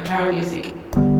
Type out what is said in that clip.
Apparel music.